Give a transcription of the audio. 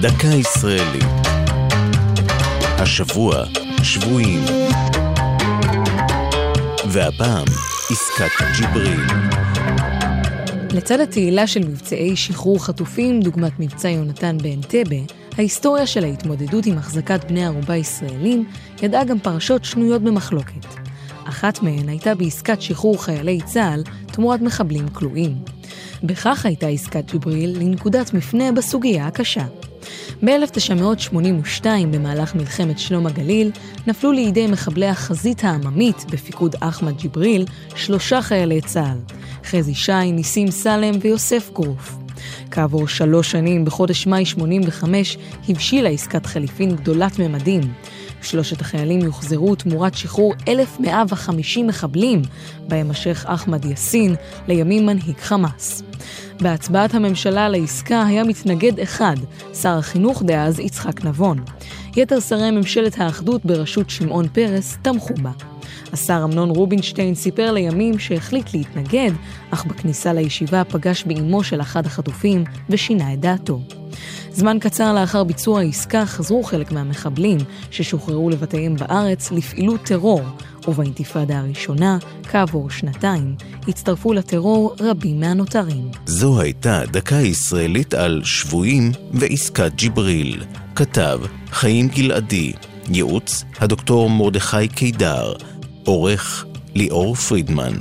דקה ישראלית. השבוע, שבויים. והפעם, עסקת ג'יבריל. לצד התהילה של מבצעי שחרור חטופים, דוגמת מבצע יונתן באנטבה, ההיסטוריה של ההתמודדות עם החזקת בני ערובה ישראלים ידעה גם פרשות שנויות במחלוקת. אחת מהן הייתה בעסקת שחרור חיילי צה"ל תמורת מחבלים כלואים. בכך הייתה עסקת ג'יבריל לנקודת מפנה בסוגיה הקשה. ב-1982, במהלך מלחמת שלום הגליל, נפלו לידי מחבלי החזית העממית בפיקוד אחמד ג'יבריל שלושה חיילי צה"ל, חזי שי, ניסים סלם ויוסף גרוף. כעבור שלוש שנים, בחודש מאי 85, הבשילה עסקת חליפין גדולת ממדים. שלושת החיילים יוחזרו תמורת שחרור 1,150 מחבלים, בהם השייח' אחמד יאסין, לימים מנהיג חמאס. בהצבעת הממשלה על העסקה היה מתנגד אחד, שר החינוך דאז יצחק נבון. יתר שרי ממשלת האחדות בראשות שמעון פרס תמכו בה. השר אמנון רובינשטיין סיפר לימים שהחליט להתנגד, אך בכניסה לישיבה פגש באימו של אחד החטופים ושינה את דעתו. זמן קצר לאחר ביצוע העסקה חזרו חלק מהמחבלים ששוחררו לבתיהם בארץ לפעילות טרור, ובאינתיפאדה הראשונה, כעבור שנתיים, הצטרפו לטרור רבים מהנותרים. זו הייתה דקה ישראלית על שבויים ועסקת ג'יבריל. כתב חיים גלעדי, ייעוץ הדוקטור מרדכי קידר, עורך ליאור פרידמן.